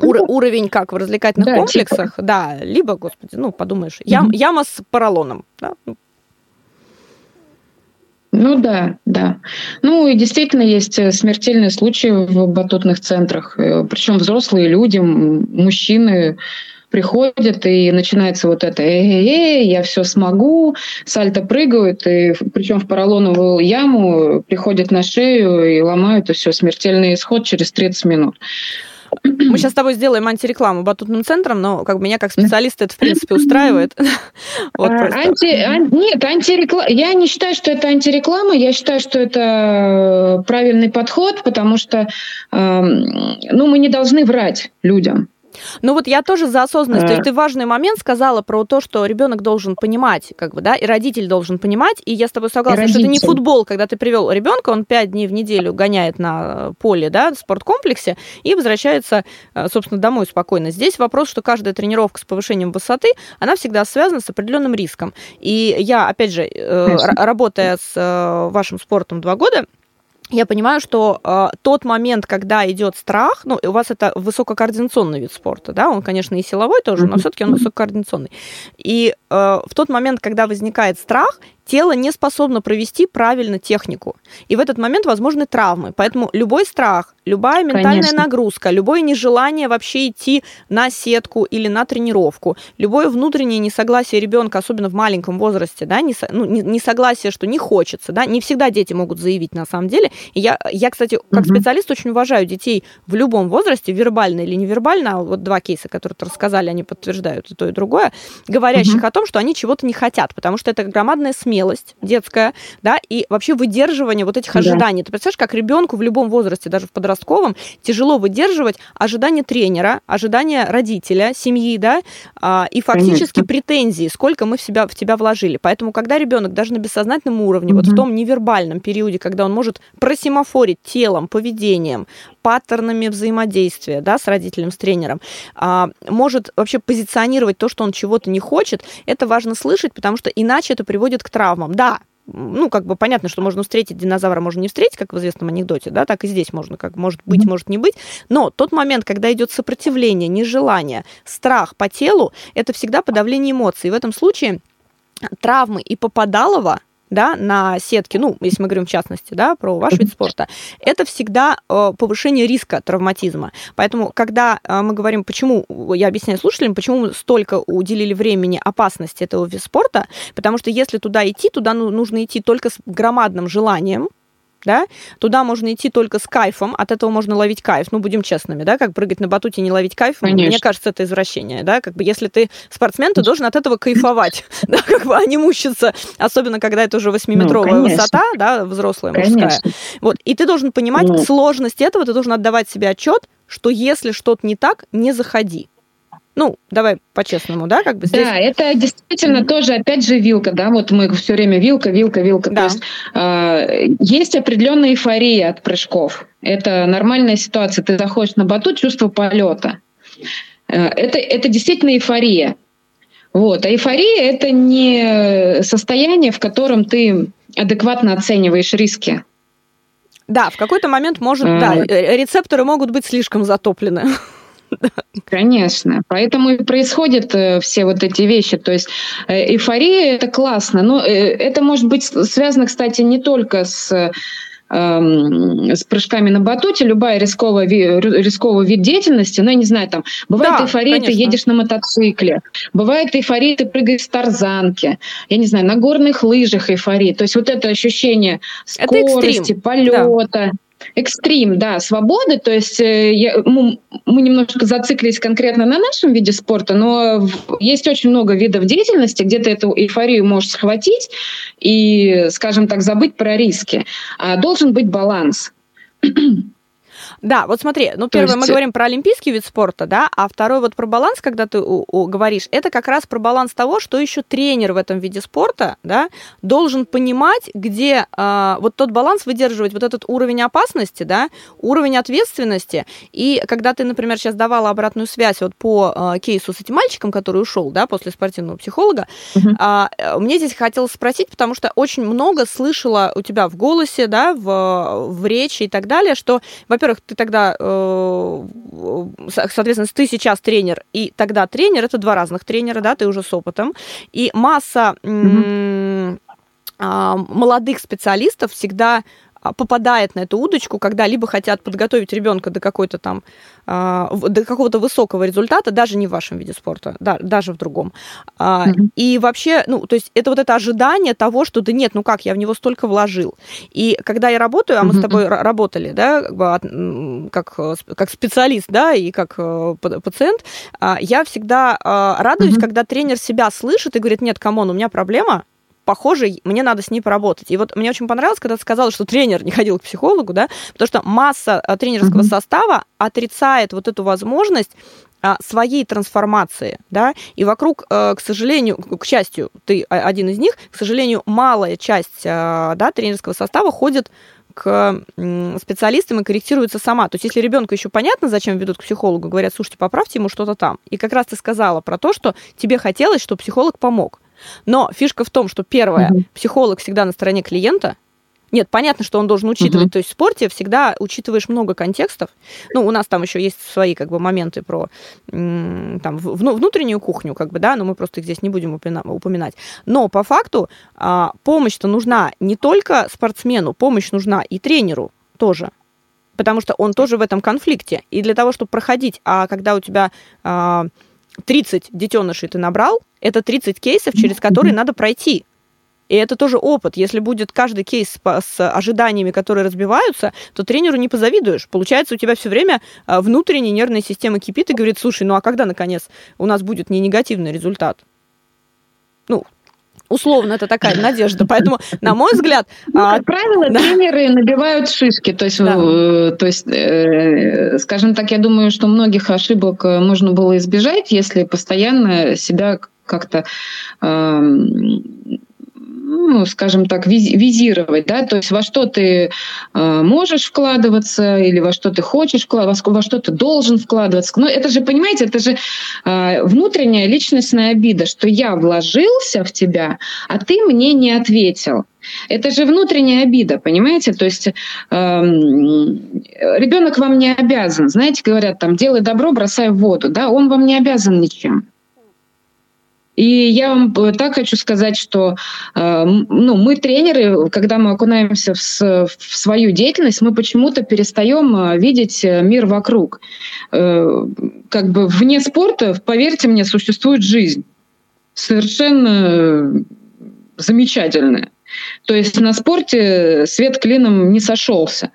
Ур- уровень как в развлекательных да, типа. комплексах, типа. да, либо, господи, ну, подумаешь, ям, mm-hmm. яма с поролоном, да, ну, ну да, да. Ну и действительно есть э, смертельные случаи в батутных центрах. Э, Причем взрослые люди, мужчины приходят, и начинается вот это «эй-эй-эй, я все смогу», сальто прыгают, и причем в поролоновую яму приходят на шею и ломают, и все, смертельный исход через 30 минут. Мы сейчас с тобой сделаем антирекламу батутным центром, но как меня как специалиста это, в принципе, устраивает. вот а, анти, ан, нет, антиреклама. Я не считаю, что это антиреклама. Я считаю, что это правильный подход, потому что э, ну, мы не должны врать людям. Ну вот я тоже за осознанность. То есть ты важный момент сказала про то, что ребенок должен понимать, как бы, да, и родитель должен понимать. И я с тобой согласна, что это не футбол, когда ты привел ребенка, он пять дней в неделю гоняет на поле, да, в спорткомплексе и возвращается, э, собственно, домой спокойно. Здесь вопрос, что каждая тренировка с повышением высоты, она всегда связана с определенным риском. И я, опять же, э, работая с э, вашим спортом два года, я понимаю, что э, тот момент, когда идет страх, ну, у вас это высококоординационный вид спорта, да, он, конечно, и силовой тоже, но все-таки он высококоординационный. И э, в тот момент, когда возникает страх, тело не способно провести правильно технику. И в этот момент возможны травмы. Поэтому любой страх, любая ментальная Конечно. нагрузка, любое нежелание вообще идти на сетку или на тренировку, любое внутреннее несогласие ребенка, особенно в маленьком возрасте, да, не, ну, несогласие, что не хочется, да, не всегда дети могут заявить на самом деле. И я, я, кстати, как угу. специалист очень уважаю детей в любом возрасте, вербально или невербально, а вот два кейса, которые ты рассказали, они подтверждают и то, и другое, говорящих угу. о том, что они чего-то не хотят, потому что это громадная смерть смелость детская, да, и вообще выдерживание вот этих ожиданий. Да. Ты представляешь, как ребенку в любом возрасте, даже в подростковом, тяжело выдерживать ожидания тренера, ожидания родителя, семьи, да, а, и фактически Конечно. претензии, сколько мы в себя в тебя вложили. Поэтому, когда ребенок даже на бессознательном уровне, угу. вот в том невербальном периоде, когда он может просимофорить телом, поведением, паттернами взаимодействия, да, с родителем, с тренером, а, может вообще позиционировать то, что он чего-то не хочет, это важно слышать, потому что иначе это приводит к травмам. Да, ну, как бы понятно, что можно встретить динозавра, можно не встретить, как в известном анекдоте, да, так и здесь можно, как может быть, mm-hmm. может не быть. Но тот момент, когда идет сопротивление, нежелание, страх по телу, это всегда подавление эмоций. И в этом случае травмы и попадалово да, на сетке, ну, если мы говорим в частности, да, про ваш вид спорта, это всегда э, повышение риска травматизма. Поэтому, когда э, мы говорим, почему, я объясняю слушателям, почему столько уделили времени опасности этого вида спорта, потому что если туда идти, туда ну, нужно идти только с громадным желанием, да, туда можно идти только с кайфом, от этого можно ловить кайф, ну, будем честными, да, как прыгать на батуте и не ловить кайф, Конечно. мне кажется, это извращение, да, как бы если ты спортсмен, ты должен от этого кайфовать, да, как бы, а не мучиться, особенно когда это уже восьмиметровая ну, высота, да, взрослая, конечно. мужская. Вот, и ты должен понимать ну. сложность этого, ты должен отдавать себе отчет, что если что-то не так, не заходи. Ну, давай по-честному, да, как бы здесь. Да, это действительно mm-hmm. тоже, опять же, вилка, да, вот мы все время вилка, вилка, вилка. Да. То есть э, есть определенная эйфория от прыжков. Это нормальная ситуация. Ты заходишь на батут, чувство полета. Э, это, это действительно эйфория. Вот. А эйфория это не состояние, в котором ты адекватно оцениваешь риски. Да, в какой-то момент может, а... да, рецепторы могут быть слишком затоплены. Конечно. Поэтому и происходят э, все вот эти вещи. То есть э, эйфория это классно. Но э, это может быть связано, кстати, не только с эм, с прыжками на батуте, любая рисковая, рисковый вид деятельности, ну, я не знаю, там, бывает да, эйфория, конечно. ты едешь на мотоцикле, бывает эйфория, ты прыгаешь в тарзанке, я не знаю, на горных лыжах эйфория, то есть вот это ощущение скорости, полета, да. Экстрим, да, свободы. То есть э, я, мы, мы немножко зациклились конкретно на нашем виде спорта, но есть очень много видов деятельности, где ты эту эйфорию можешь схватить и, скажем так, забыть про риски. А должен быть баланс. Да, вот смотри, ну, первое, есть... мы говорим про олимпийский вид спорта, да, а второй вот про баланс, когда ты у, у, говоришь, это как раз про баланс того, что еще тренер в этом виде спорта, да, должен понимать, где э, вот тот баланс выдерживать, вот этот уровень опасности, да, уровень ответственности, и когда ты, например, сейчас давала обратную связь вот по э, кейсу с этим мальчиком, который ушел, да, после спортивного психолога, uh-huh. э, мне здесь хотелось спросить, потому что очень много слышала у тебя в голосе, да, в, в речи и так далее, что, во-первых, ты тогда, э, соответственно, ты сейчас тренер, и тогда тренер, это два разных тренера, да, ты уже с опытом, и масса mm-hmm. молодых специалистов всегда попадает на эту удочку, когда либо хотят подготовить ребенка до какой-то там а, до какого-то высокого результата, даже не в вашем виде спорта, да, даже в другом. Mm-hmm. И вообще, ну, то есть это вот это ожидание того, что да нет, ну как, я в него столько вложил. И когда я работаю, а мы mm-hmm. с тобой работали, да, как, как специалист, да, и как э, пациент, я всегда радуюсь, mm-hmm. когда тренер себя слышит и говорит, нет, come on, у меня проблема, похоже, мне надо с ней поработать. И вот мне очень понравилось, когда ты сказала, что тренер не ходил к психологу, да, потому что масса э, тренерского mm-hmm. состава отрицает вот эту возможность а, своей трансформации, да, и вокруг, э, к сожалению, к счастью, ты один из них, к сожалению, малая часть, э, да, тренерского состава ходит к специалистам и корректируется сама. То есть если ребенку еще понятно, зачем ведут к психологу, говорят, слушайте, поправьте ему что-то там. И как раз ты сказала про то, что тебе хотелось, чтобы психолог помог. Но фишка в том, что первое, угу. психолог всегда на стороне клиента. Нет, понятно, что он должен учитывать. Угу. То есть в спорте всегда учитываешь много контекстов. Ну, у нас там еще есть свои как бы моменты про там, внутреннюю кухню, как бы, да, но мы просто их здесь не будем упоминать. Но по факту а, помощь-то нужна не только спортсмену, помощь нужна и тренеру тоже потому что он тоже в этом конфликте. И для того, чтобы проходить, а когда у тебя а, 30 детенышей ты набрал, это 30 кейсов, через которые надо пройти. И это тоже опыт. Если будет каждый кейс с ожиданиями, которые разбиваются, то тренеру не позавидуешь. Получается, у тебя все время а, внутренняя нервная система кипит и говорит, слушай, ну а когда, наконец, у нас будет не негативный результат? Ну, условно это такая надежда. Поэтому, на мой взгляд... Ну, как а... правило, да. тренеры набивают шишки. То есть, да. э, то есть э, скажем так, я думаю, что многих ошибок э, можно было избежать, если постоянно себя как-то э, ну, скажем так, визировать, да, то есть во что ты э, можешь вкладываться или во что ты хочешь вкладываться, во что ты должен вкладываться. Но это же, понимаете, это же э, внутренняя личностная обида, что я вложился в тебя, а ты мне не ответил. Это же внутренняя обида, понимаете? То есть э, ребенок вам не обязан, знаете, говорят, там, делай добро, бросай в воду, да, он вам не обязан ничем. И я вам так хочу сказать, что э, ну, мы тренеры, когда мы окунаемся в, в свою деятельность, мы почему-то перестаем э, видеть э, мир вокруг. Э, как бы вне спорта, поверьте мне, существует жизнь совершенно замечательная. То есть на спорте свет клином не сошелся.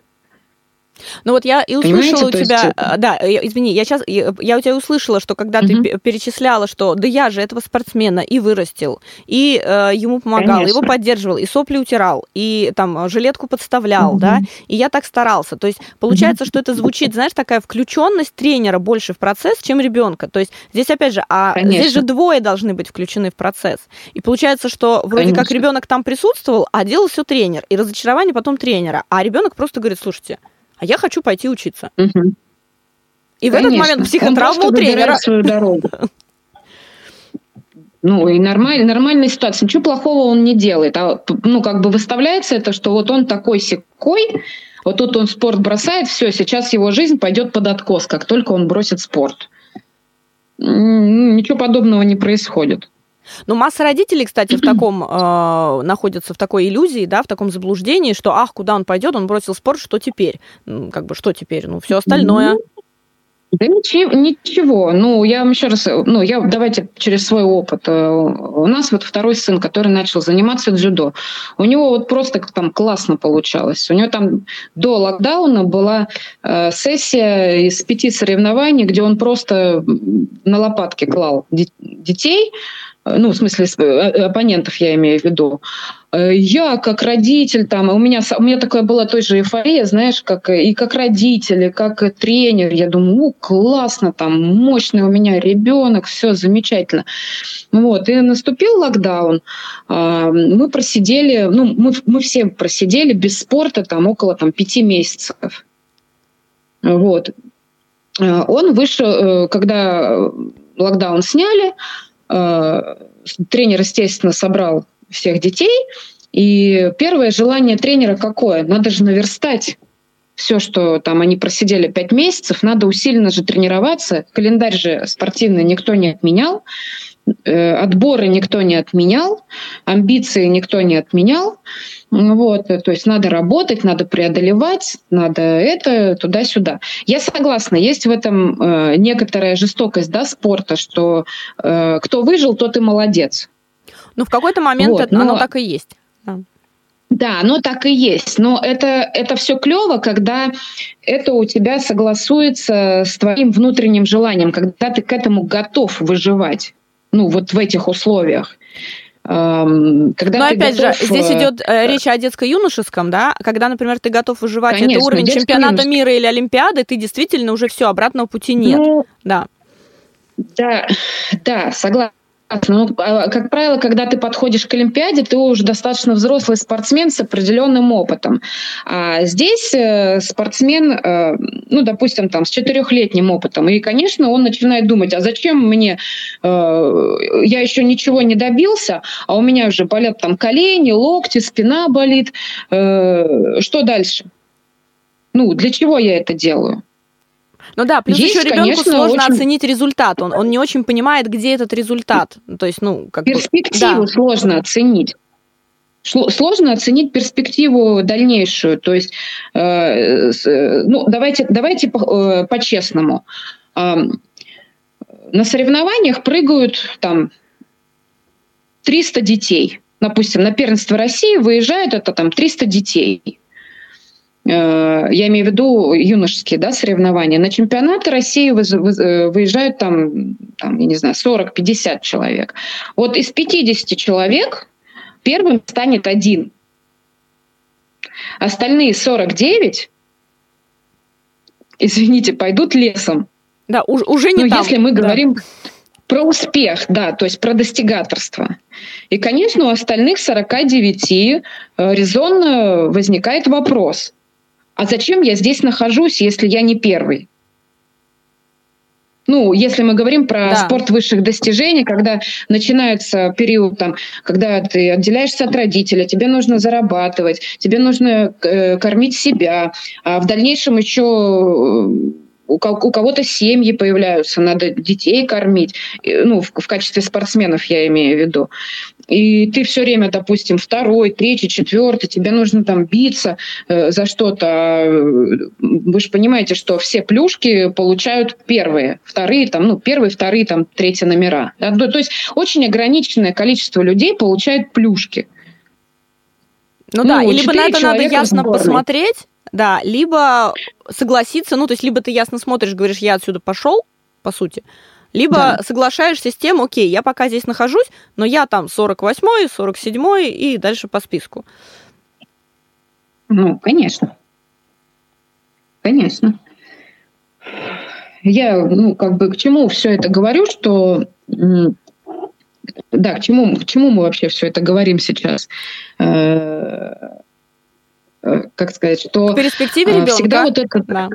Ну вот я и услышала у тебя, есть... А, да, извини, я сейчас, я у тебя услышала, что когда угу. ты перечисляла, что да я же этого спортсмена и вырастил, и э, ему помогал, Конечно. его поддерживал, и сопли утирал, и там жилетку подставлял, угу. да, и я так старался. То есть получается, угу. что это звучит, знаешь, такая включенность тренера больше в процесс, чем ребенка. То есть здесь опять же, а Конечно. здесь же двое должны быть включены в процесс. И получается, что вроде Конечно. как ребенок там присутствовал, а делал все тренер, и разочарование потом тренера, а ребенок просто говорит, слушайте, а я хочу пойти учиться. Угу. И Конечно. в этот момент психотравма у тренера. свою дорогу. Ну, и нормаль, нормальная ситуация. Ничего плохого он не делает. А, ну, как бы выставляется это, что вот он такой секой, вот тут он спорт бросает, все, сейчас его жизнь пойдет под откос, как только он бросит спорт. Ничего подобного не происходит. Но масса родителей, кстати, в таком э, находятся в такой иллюзии, да, в таком заблуждении, что ах, куда он пойдет, он бросил спорт, что теперь? Как бы что теперь? Ну, все остальное. Да ничего, ничего. Ну, я вам еще раз, ну, я давайте через свой опыт. Э, у нас вот второй сын, который начал заниматься дзюдо, у него вот просто там классно получалось. У него там до локдауна была э, сессия из пяти соревнований, где он просто на лопатки клал детей, ну, в смысле, э, оппонентов я имею в виду. Э, я как родитель, там, у меня, у меня такая была той же эйфория, знаешь, как и как родитель, и как тренер. Я думаю, ну, классно, там, мощный у меня ребенок, все замечательно. Вот, и наступил локдаун. А, мы просидели, ну, мы, мы все просидели без спорта там около там, пяти месяцев. Вот. Э, он вышел, когда локдаун сняли, Э, тренер, естественно, собрал всех детей. И первое желание тренера какое? Надо же наверстать все, что там они просидели пять месяцев, надо усиленно же тренироваться. Календарь же спортивный никто не отменял. Э, отборы никто не отменял, амбиции никто не отменял. Вот, то есть надо работать, надо преодолевать, надо это туда-сюда. Я согласна, есть в этом э, некоторая жестокость да, спорта, что э, кто выжил, тот и молодец. Ну, в какой-то момент вот, но... оно так и есть. Да. Да, оно так и есть. Но это, это все клево, когда это у тебя согласуется с твоим внутренним желанием, когда ты к этому готов выживать ну, вот в этих условиях. Когда Но опять готов... же, здесь идет э, речь о детско-юношеском, да, когда, например, ты готов выживать, Конечно, это уровень чемпионата мира или Олимпиады, ты действительно уже все, обратного пути нет. Ну, да. Да, да, согласна. Ну, а, как правило, когда ты подходишь к Олимпиаде, ты уже достаточно взрослый спортсмен с определенным опытом. А здесь э, спортсмен, э, ну, допустим, там, с четырехлетним опытом. И, конечно, он начинает думать, а зачем мне, э, я еще ничего не добился, а у меня уже болят там колени, локти, спина болит. Что дальше? Ну, для чего я это делаю? Ну да, плюс Есть, еще ребенку конечно, сложно очень... оценить результат. Он, он не очень понимает, где этот результат. То есть, ну, как Перспективу бы, да. сложно оценить сложно оценить перспективу дальнейшую. То есть, э, ну, давайте, давайте по, э, по-честному. Э, на соревнованиях прыгают там 300 детей. Допустим, на первенство России выезжают это там 300 детей. Э, я имею в виду юношеские да, соревнования, на чемпионаты России э, выезжают там, там я не знаю, 40-50 человек. Вот из 50 человек первым станет один. Остальные 49, извините, пойдут лесом. Да, уже не Но там. если мы да. говорим... Про успех, да, то есть про достигаторство. И, конечно, у остальных 49 э, резонно возникает вопрос, а зачем я здесь нахожусь, если я не первый? Ну, если мы говорим про да. спорт высших достижений, когда начинается период, там, когда ты отделяешься от родителя, тебе нужно зарабатывать, тебе нужно э, кормить себя, а в дальнейшем еще у кого-то семьи появляются, надо детей кормить, ну, в, в качестве спортсменов я имею в виду. И ты все время, допустим, второй, третий, четвертый, тебе нужно там биться э, за что-то. А, вы же понимаете, что все плюшки получают первые, вторые, там, ну, первые, вторые, там, третьи номера. Да? То есть очень ограниченное количество людей получает плюшки. Ну, ну да, и либо на это надо ясно посмотреть, да, либо согласиться, ну, то есть либо ты ясно смотришь, говоришь, я отсюда пошел, по сути, либо да. соглашаешься с тем, окей, я пока здесь нахожусь, но я там 48-й, 47-й и дальше по списку. Ну, конечно. Конечно. Я, ну, как бы к чему все это говорю, что да, к чему, к чему мы вообще все это говорим сейчас? Э, Э, как сказать, что в перспективе ребенка. всегда вот это... Да.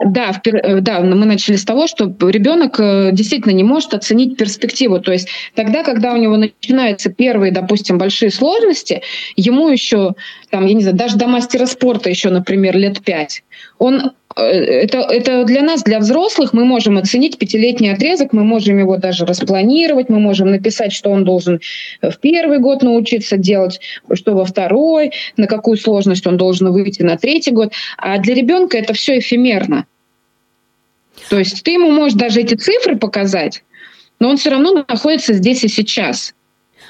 Да, в, э, да, мы начали с того, что ребенок э, действительно не может оценить перспективу. То есть тогда, когда у него начинаются первые, допустим, большие сложности, ему еще, там, я не знаю, даже до мастера спорта еще, например, лет пять, он это, это для нас, для взрослых, мы можем оценить пятилетний отрезок, мы можем его даже распланировать, мы можем написать, что он должен в первый год научиться делать, что во второй, на какую сложность он должен выйти на третий год. А для ребенка это все эфемерно. То есть ты ему можешь даже эти цифры показать, но он все равно находится здесь и сейчас.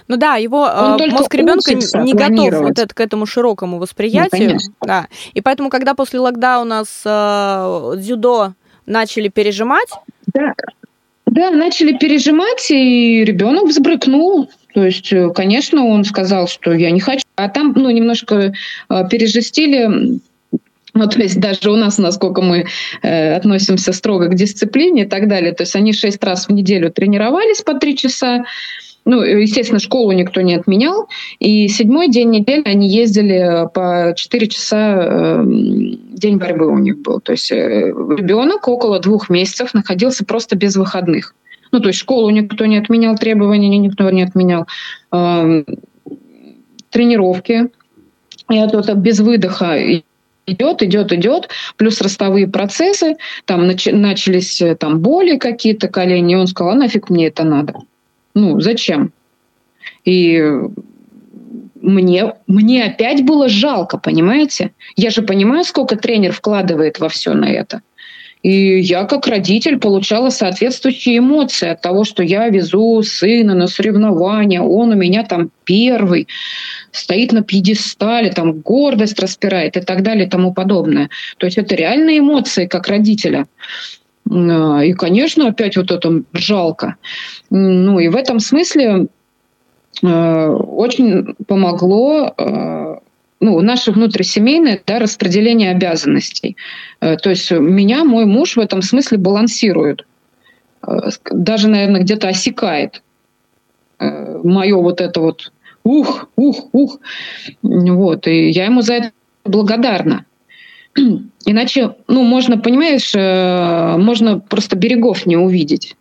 Ну да, его Он э, мозг ребенка не готов вот это, к этому широкому восприятию. Ну, да. И поэтому, когда после локдауна с э, дзюдо начали пережимать. Да. да, начали пережимать, и ребенок взбрыкнул. То есть, э, конечно, он сказал, что я не хочу. А там, ну, немножко э, пережестили ну, то есть даже у нас, насколько мы э, относимся строго к дисциплине и так далее. То есть они шесть раз в неделю тренировались по три часа, ну, естественно, школу никто не отменял. И седьмой день недели они ездили по 4 часа, э, день борьбы у них был. То есть э, ребенок около двух месяцев находился просто без выходных. Ну, то есть школу никто не отменял, требования никто не отменял. Э, тренировки. И это без выдоха идет, идет, идет, плюс ростовые процессы, там нач- начались там боли какие-то колени, и он сказал, а нафиг мне это надо. Ну, зачем? И мне, мне опять было жалко, понимаете? Я же понимаю, сколько тренер вкладывает во все на это. И я как родитель получала соответствующие эмоции от того, что я везу сына на соревнования, он у меня там первый, стоит на пьедестале, там гордость распирает и так далее и тому подобное. То есть это реальные эмоции как родителя. А, и, конечно, опять вот это жалко. Ну и в этом смысле э, очень помогло э, ну, наше внутрисемейное да, распределение обязанностей. Э, то есть меня мой муж в этом смысле балансирует. Даже, наверное, где-то осекает мое вот это вот ух, ух, ух. Вот. И я ему за это благодарна. Иначе, ну, можно, понимаешь, э, можно просто берегов не увидеть.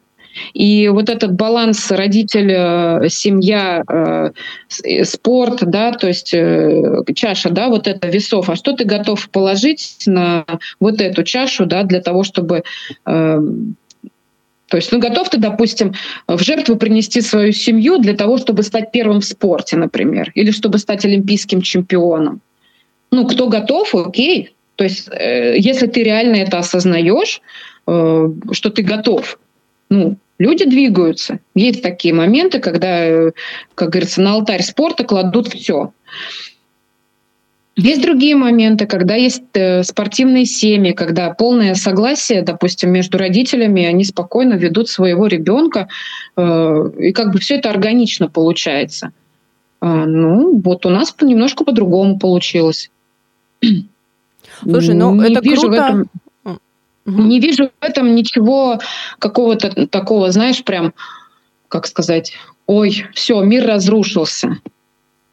И вот этот баланс родитель, э, семья, э, спорт, да, то есть чаша, да, вот это весов. А что ты готов положить на вот эту чашу, да, для того, чтобы то есть, ну, готов ты, допустим, в жертву принести свою семью для того, чтобы стать первым в спорте, например, или чтобы стать олимпийским чемпионом. Ну, кто готов, окей, то есть, э, если ты реально это осознаешь, э, что ты готов, ну, люди двигаются. Есть такие моменты, когда, э, как говорится, на алтарь спорта кладут все. Есть другие моменты, когда есть спортивные семьи, когда полное согласие, допустим, между родителями, они спокойно ведут своего ребенка, и как бы все это органично получается. Ну, вот у нас немножко по-другому получилось. Слушай, ну не это вижу круто. В этом, угу. Не вижу в этом ничего какого-то такого, знаешь, прям как сказать, ой, все, мир разрушился.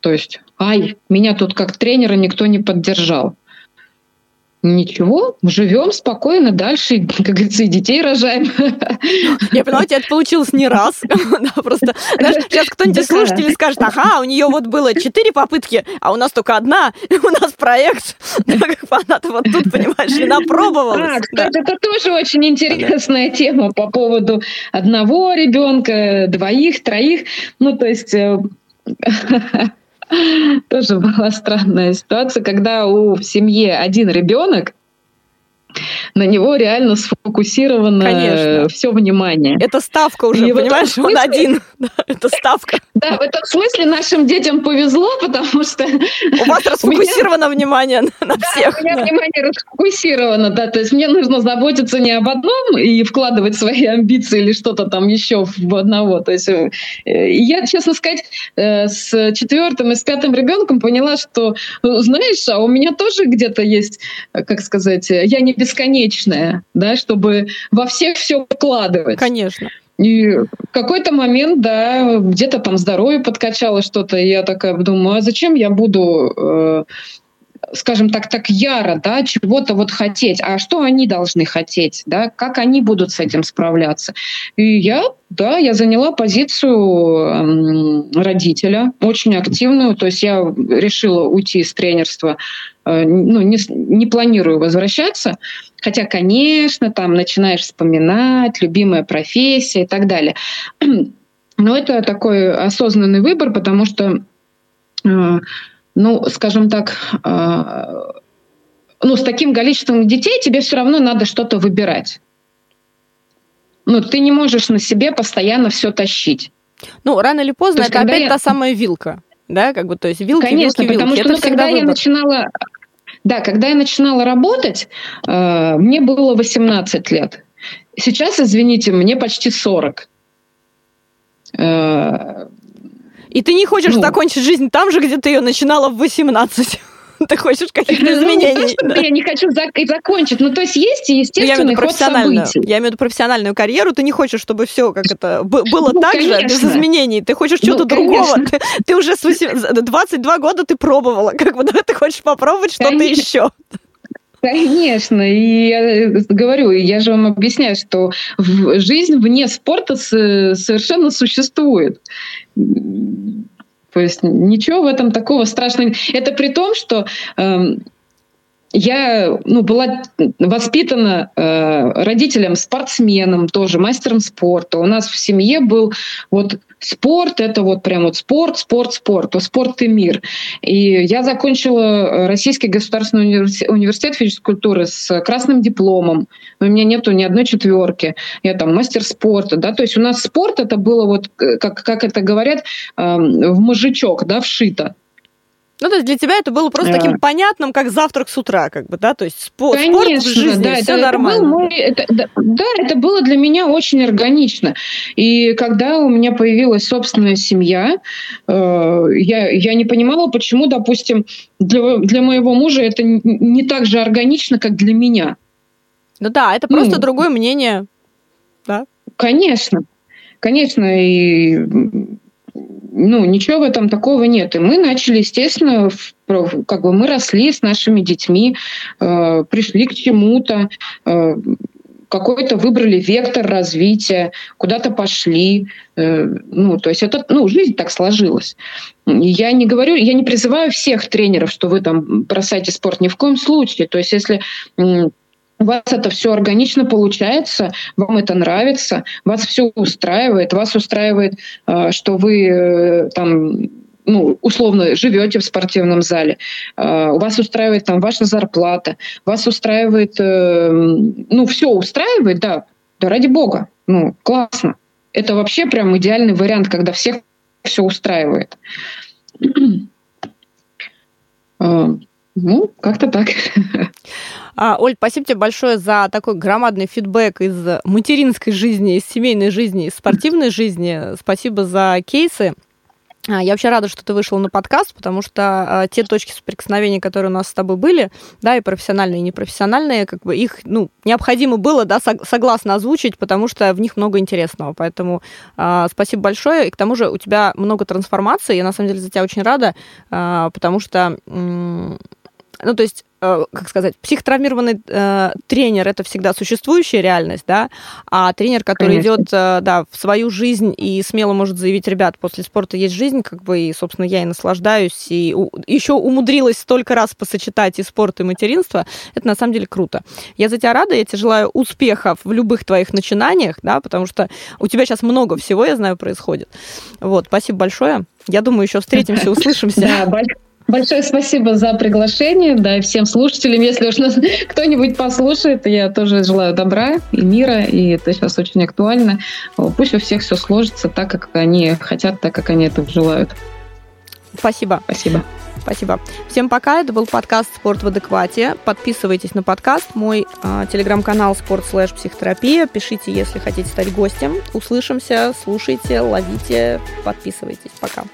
То есть, ай, меня тут как тренера никто не поддержал. Ничего, живем спокойно дальше, как говорится, и детей рожаем. Я поняла, у тебя это получилось не раз. да, просто, знаешь, сейчас кто-нибудь из слушателей скажет, ага, у нее вот было четыре попытки, а у нас только одна, у нас проект. Она-то вот тут, понимаешь, и напробовалась. А, кстати, это тоже очень интересная тема по поводу одного ребенка, двоих, троих. Ну, то есть э, Тоже была странная ситуация, когда у в семье один ребенок, на него реально сфокусировано Конечно. все внимание. Это ставка уже, и понимаешь, смысле... он один. это ставка. Да, в этом смысле нашим детям повезло, потому что... У вас расфокусировано меня... внимание на всех. У меня да. внимание расфокусировано, да, то есть мне нужно заботиться не об одном и вкладывать свои амбиции или что-то там еще в одного. То есть э, я, честно сказать, э, с четвертым и с пятым ребенком поняла, что, знаешь, а у меня тоже где-то есть, как сказать, я не бесконечное, да, чтобы во всех все вкладывать. Конечно. И в какой-то момент, да, где-то там здоровье подкачало что-то, и я такая думаю, а зачем я буду э, скажем так, так яро, да, чего-то вот хотеть. А что они должны хотеть, да, как они будут с этим справляться? И я, да, я заняла позицию родителя, очень активную, то есть я решила уйти из тренерства, э, ну, не, не планирую возвращаться, хотя, конечно, там начинаешь вспоминать, любимая профессия и так далее. Но это такой осознанный выбор, потому что э, ну, скажем так, а, ну, с таким количеством детей тебе все равно надо что-то выбирать. Ну, ты не можешь на себе постоянно все тащить. Ну, рано или поздно это опять я... та самая вилка, да, как бы, то есть вилки, Конечно, вилки, потому вилки. что ну, когда выбор. я начинала, да, когда я начинала работать, э, мне было 18 лет. Сейчас, извините, мне почти 40. И ты не хочешь ну, закончить жизнь там же, где ты ее начинала в 18. Ты хочешь каких-то ну, изменений. Ну, да. Я не хочу зак- закончить. Ну, то есть есть естественный ход событий. Я имею в виду профессиональную карьеру. Ты не хочешь, чтобы все как это было ну, так конечно. же, без изменений. Ты хочешь чего-то ну, другого. Ты, ты уже с 8, 22 года ты пробовала. Как бы, да, ты хочешь попробовать что-то еще. Конечно, и я говорю, я же вам объясняю, что жизнь вне спорта совершенно существует. То есть ничего в этом такого страшного. Это при том, что э, я ну, была воспитана э, родителем спортсменом, тоже мастером спорта. У нас в семье был вот спорт, это вот прям вот спорт, спорт, спорт, то спорт и мир. И я закончила Российский государственный университет физической культуры с красным дипломом. У меня нету ни одной четверки. Я там мастер спорта, да, то есть у нас спорт это было вот, как, как это говорят, э, в мужичок, да, вшито. Ну, то есть для тебя это было просто таким понятным, как завтрак с утра, как бы, да? То есть спорт, Конечно, спорт в жизни, да, все это, нормально. Это был мой, это, да, да, это было для меня очень органично. И когда у меня появилась собственная семья, э, я, я не понимала, почему, допустим, для, для моего мужа это не так же органично, как для меня. Ну да, это просто ну, другое мнение, да? Конечно. Конечно, и ну, ничего в этом такого нет. И мы начали, естественно, как бы мы росли с нашими детьми, э, пришли к чему-то, э, какой-то выбрали вектор развития, куда-то пошли. Э, ну, то есть это, ну, жизнь так сложилась. Я не говорю, я не призываю всех тренеров, что вы там бросайте спорт ни в коем случае. То есть если у вас это все органично получается, вам это нравится, вас все устраивает, вас устраивает, э, что вы э, там ну, условно живете в спортивном зале, э, у вас устраивает там ваша зарплата, вас устраивает, ну, все устраивает, да, да ради бога, ну, классно. Это вообще прям идеальный вариант, когда всех все устраивает. Ну, как-то так. А, Оль, спасибо тебе большое за такой громадный фидбэк из материнской жизни, из семейной жизни, из спортивной жизни. Спасибо за кейсы. А, я вообще рада, что ты вышел на подкаст, потому что э, те точки соприкосновения, которые у нас с тобой были, да, и профессиональные, и непрофессиональные, как бы их, ну, необходимо было, да, сог- согласно озвучить, потому что в них много интересного. Поэтому э, спасибо большое. И к тому же у тебя много трансформаций. Я на самом деле за тебя очень рада, э, потому что, э, ну, то есть как сказать, психотравмированный э, тренер это всегда существующая реальность, да, а тренер, который Конечно. идет, э, да, в свою жизнь и смело может заявить, ребят, после спорта есть жизнь, как бы, и, собственно, я и наслаждаюсь, и у, еще умудрилась столько раз посочетать и спорт, и материнство, это на самом деле круто. Я за тебя рада, я тебе желаю успехов в любых твоих начинаниях, да, потому что у тебя сейчас много всего, я знаю, происходит. Вот, спасибо большое. Я думаю, еще встретимся, услышимся. Да, Большое спасибо за приглашение, да, и всем слушателям. Если уж нас кто-нибудь послушает, я тоже желаю добра и мира, и это сейчас очень актуально. Пусть у всех все сложится так, как они хотят, так, как они этого желают. Спасибо. Спасибо. Спасибо. Всем пока. Это был подкаст «Спорт в адеквате». Подписывайтесь на подкаст. Мой э, телеграм-канал «Спорт слэш психотерапия». Пишите, если хотите стать гостем. Услышимся, слушайте, ловите, подписывайтесь. Пока.